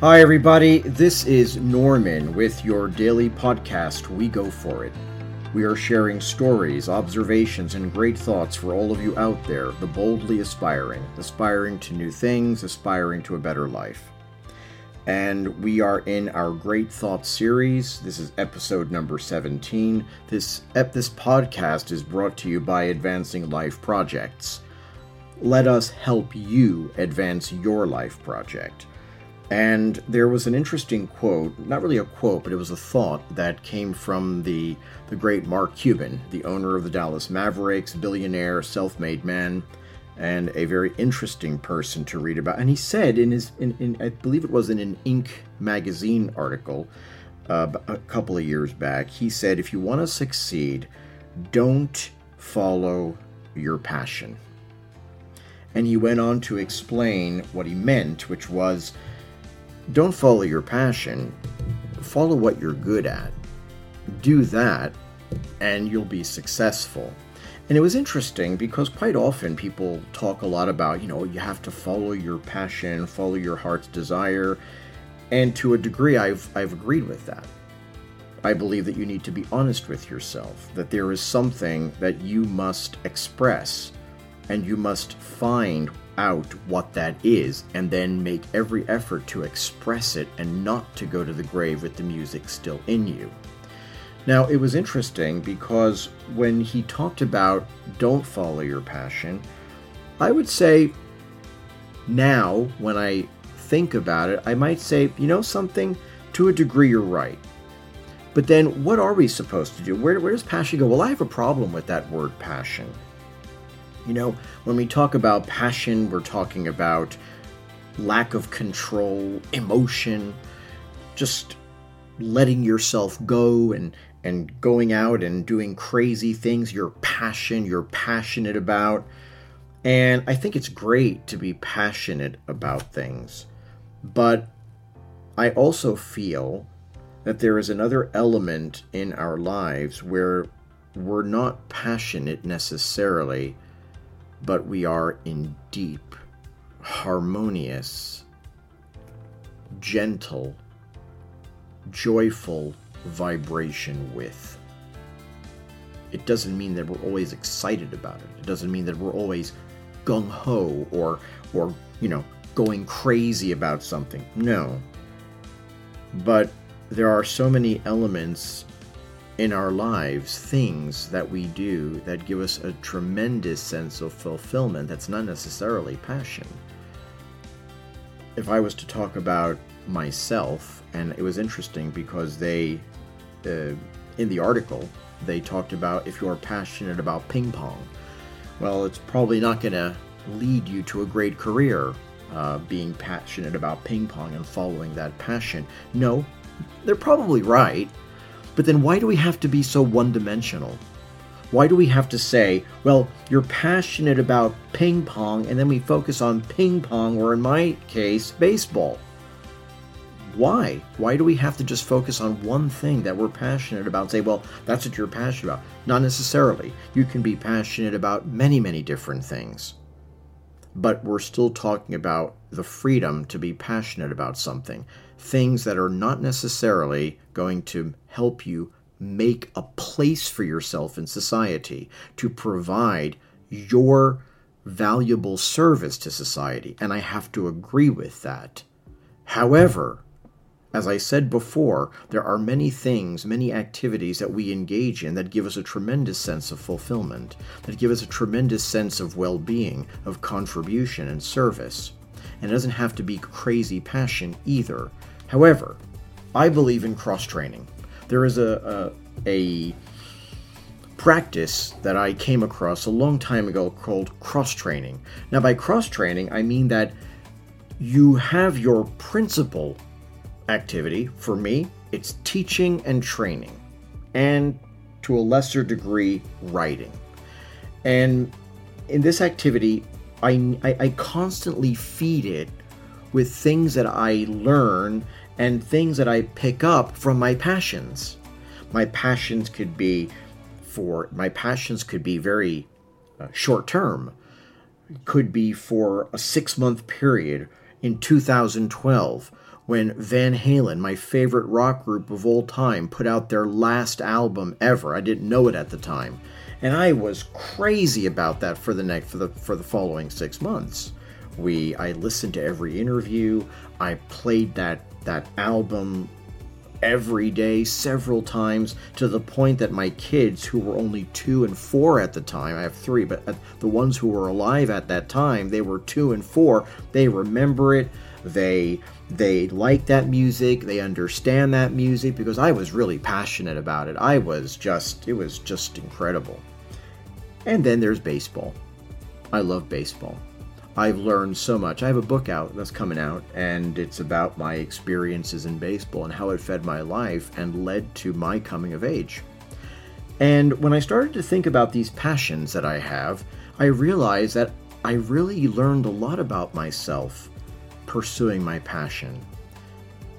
Hi, everybody. This is Norman with your daily podcast, We Go For It. We are sharing stories, observations, and great thoughts for all of you out there, the boldly aspiring, aspiring to new things, aspiring to a better life. And we are in our Great Thoughts series. This is episode number 17. This, this podcast is brought to you by Advancing Life Projects. Let us help you advance your life project. And there was an interesting quote, not really a quote, but it was a thought that came from the, the great Mark Cuban, the owner of the Dallas Mavericks, billionaire, self made man, and a very interesting person to read about. And he said in his, in, in I believe it was in an Inc. magazine article uh, a couple of years back, he said, if you want to succeed, don't follow your passion. And he went on to explain what he meant, which was, don't follow your passion, follow what you're good at. Do that, and you'll be successful. And it was interesting because quite often people talk a lot about, you know, you have to follow your passion, follow your heart's desire. And to a degree, I've, I've agreed with that. I believe that you need to be honest with yourself, that there is something that you must express, and you must find out what that is and then make every effort to express it and not to go to the grave with the music still in you. Now, it was interesting because when he talked about don't follow your passion, I would say now, when I think about it, I might say, you know something, to a degree, you're right. But then, what are we supposed to do? Where, where does passion go? Well, I have a problem with that word passion. You know, when we talk about passion, we're talking about lack of control, emotion, just letting yourself go and and going out and doing crazy things your passion you're passionate about. And i think it's great to be passionate about things but i also feel that there is another element in our lives where we're not passionate necessarily but we are in deep, harmonious, gentle, joyful vibration with. It doesn't mean that we're always excited about it. It doesn't mean that we're always gung ho or or you know going crazy about something. No. But there are so many elements in our lives things that we do that give us a tremendous sense of fulfillment that's not necessarily passion. If I was to talk about myself, and it was interesting because they, uh, in the article, they talked about if you're passionate about ping pong. Well, it's probably not going to lead you to a great career uh, being passionate about ping pong and following that passion. No, they're probably right but then why do we have to be so one dimensional? Why do we have to say, well, you're passionate about ping pong, and then we focus on ping pong, or in my case, baseball? Why? Why do we have to just focus on one thing that we're passionate about and say, well, that's what you're passionate about? Not necessarily. You can be passionate about many, many different things. But we're still talking about the freedom to be passionate about something things that are not necessarily going to help you make a place for yourself in society, to provide your valuable service to society. And I have to agree with that. However, as I said before, there are many things, many activities that we engage in that give us a tremendous sense of fulfillment, that give us a tremendous sense of well being, of contribution and service. And it doesn't have to be crazy passion either. However, I believe in cross training. There is a, a, a practice that I came across a long time ago called cross training. Now, by cross training, I mean that you have your principal activity. For me, it's teaching and training, and to a lesser degree, writing. And in this activity, I, I, I constantly feed it with things that I learn and things that I pick up from my passions. My passions could be for my passions could be very uh, short term. Could be for a 6 month period in 2012 when Van Halen, my favorite rock group of all time, put out their last album ever. I didn't know it at the time. And I was crazy about that for the next for the for the following 6 months. We I listened to every interview. I played that that album every day several times to the point that my kids who were only 2 and 4 at the time I have 3 but uh, the ones who were alive at that time they were 2 and 4 they remember it they they like that music. They understand that music because i was really passionate about it. I was just it was just incredible. And then there's baseball. I love baseball. I've learned so much. I have a book out that's coming out and it's about my experiences in baseball and how it fed my life and led to my coming of age. And when i started to think about these passions that i have i realized that i really learned a lot about myself pursuing my passion.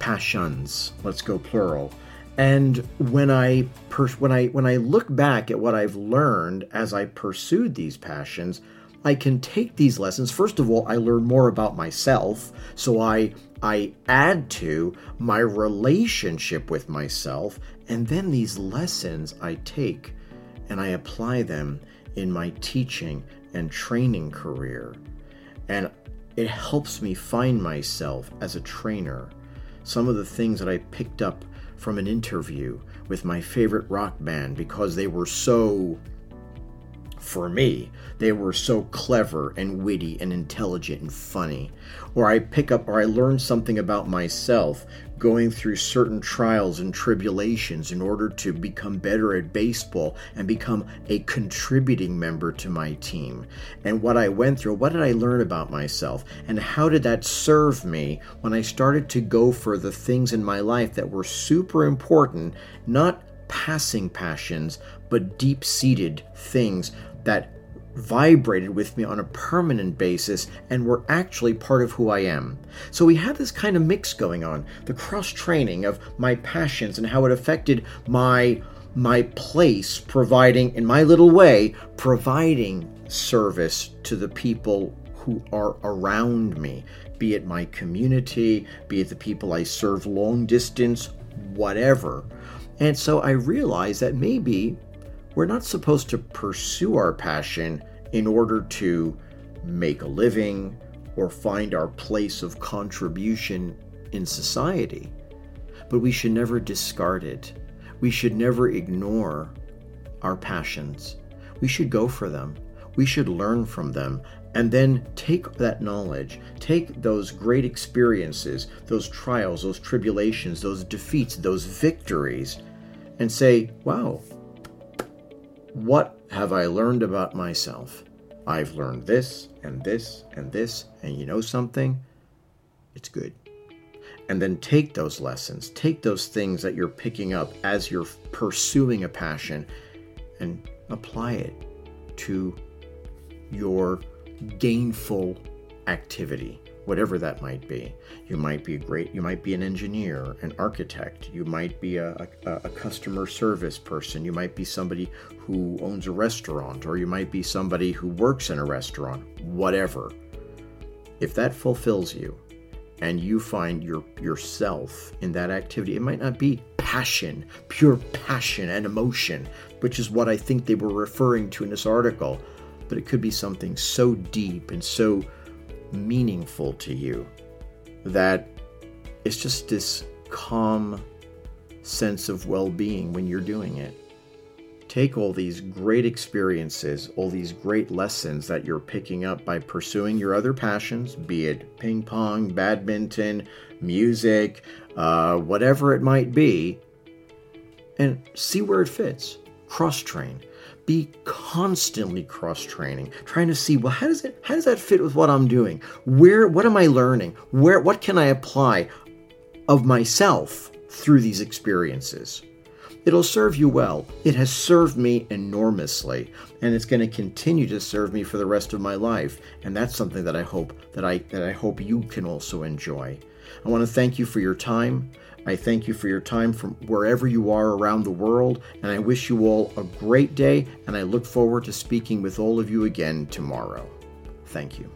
Passions, let's go plural. And when I pers- when I when I look back at what I've learned as I pursued these passions, I can take these lessons. First of all, I learn more about myself, so I I add to my relationship with myself, and then these lessons I take and I apply them in my teaching and training career. And it helps me find myself as a trainer. Some of the things that I picked up from an interview with my favorite rock band because they were so for me. They were so clever and witty and intelligent and funny. Or I pick up or I learn something about myself going through certain trials and tribulations in order to become better at baseball and become a contributing member to my team. And what I went through, what did I learn about myself? And how did that serve me when I started to go for the things in my life that were super important, not passing passions, but deep seated things that vibrated with me on a permanent basis and were actually part of who I am. So we had this kind of mix going on, the cross training of my passions and how it affected my my place providing in my little way providing service to the people who are around me, be it my community, be it the people I serve long distance, whatever. And so I realized that maybe we're not supposed to pursue our passion in order to make a living or find our place of contribution in society. But we should never discard it. We should never ignore our passions. We should go for them. We should learn from them and then take that knowledge, take those great experiences, those trials, those tribulations, those defeats, those victories, and say, wow, what have I learned about myself? I've learned this and this and this, and you know something? It's good. And then take those lessons, take those things that you're picking up as you're pursuing a passion, and apply it to your gainful activity whatever that might be. You might be a great, you might be an engineer, an architect, you might be a, a, a, customer service person, you might be somebody who owns a restaurant, or you might be somebody who works in a restaurant, whatever. If that fulfills you and you find your yourself in that activity, it might not be passion, pure passion and emotion, which is what I think they were referring to in this article, but it could be something so deep and so meaningful to you that it's just this calm sense of well being when you're doing it. Take all these great experiences, all these great lessons that you're picking up by pursuing your other passions, be it ping pong, badminton, music, uh, whatever it might be, and see where it fits. Cross train be constantly cross training trying to see well how does it how does that fit with what i'm doing? Where what am i learning? Where what can i apply of myself through these experiences? It'll serve you well. It has served me enormously and it's going to continue to serve me for the rest of my life and that's something that i hope that i that i hope you can also enjoy. I want to thank you for your time I thank you for your time from wherever you are around the world, and I wish you all a great day, and I look forward to speaking with all of you again tomorrow. Thank you.